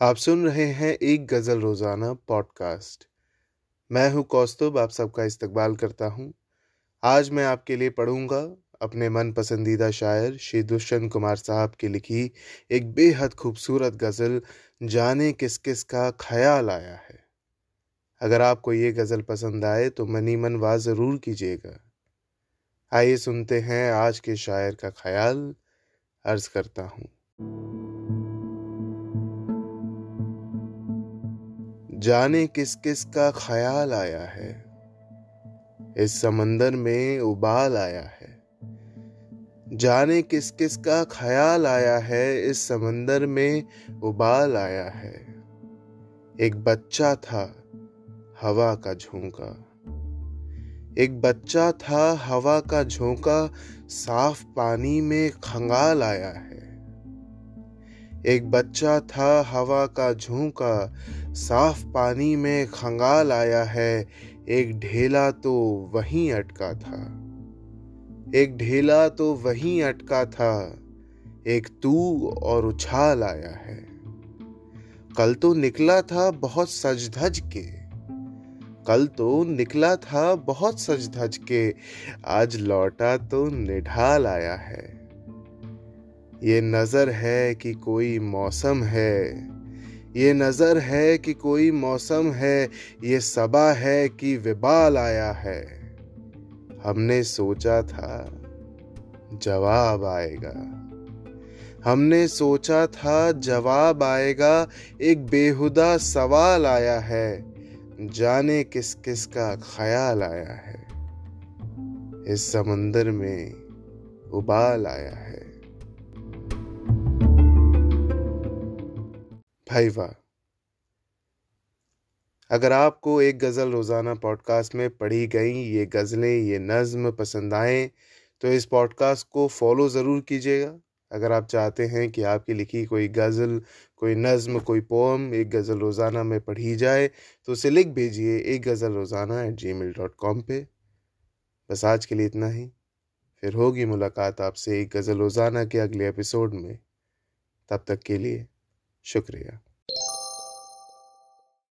आप सुन रहे हैं एक गज़ल रोज़ाना पॉडकास्ट मैं हूँ कौस्तुब आप सबका इस्तकबाल करता हूँ। आज मैं आपके लिए पढ़ूँगा अपने मन पसंदीदा शायर श्री दुष्यंत कुमार साहब की लिखी एक बेहद खूबसूरत गज़ल, जाने किस किस का ख्याल आया है। अगर आपको ये गज़ल पसंद आए तो मनी मन वाह ज़रूर कीजिएगा। आइए सुनते हैं आज के शायर का ख्याल, अर्ज़ करता हूँ। जाने किस किस का ख्याल आया है। इस समंदर में उबाल आया है। जाने किस किस का ख्याल आया है, इस समंदर में उबाल आया है। एक बच्चा था, हवा का झोंका। एक बच्चा था, हवा का झोंका, साफ़ पानी में खंगाल आया है। एक बच्चा था हवा का झोंका, साफ़ पानी में खंगाल आया है, एक ढेला तो वहीं अटका था। एक ढेला तो वहीं अटका था, एक तू और उछाल आया है। कल तो निकला था बहुत सज धज के, कल तो निकला था बहुत सज धज के, आज लौटा तो निढाल आया है। ये नज़र है कि कोई मौसम है। ये नज़र है कि कोई मौसम है। ये सबा है कि विबाल आया है। हमने सोचा था जवाब आएगा। हमने सोचा था जवाब आएगा। एक बेहुदा सवाल आया है। जाने किस किस का ख्याल आया है। इस समंदर में उबाल आया है। भाई वाह अगर आपको एक गज़ल रोज़ाना पॉडकास्ट में पढ़ी गई, ये गज़लें, ये नज़म पसंद आए तो इस पॉडकास्ट को फॉलो ज़रूर कीजिएगा। अगर आप चाहते हैं कि आपकी लिखी कोई गज़ल, कोई नज़म, कोई पोम एक गज़ल रोज़ाना में पढ़ी जाए तो उसे लिख भेजिए एक गज़ल रोज़ाना at ji mail dot com पर बस आज के लिए इतना ही। फिर होगी मुलाकात आपसे एक गज़ल रोज़ाना के अगले एपिसोड में। तब तक के लिए। शुक्रिया।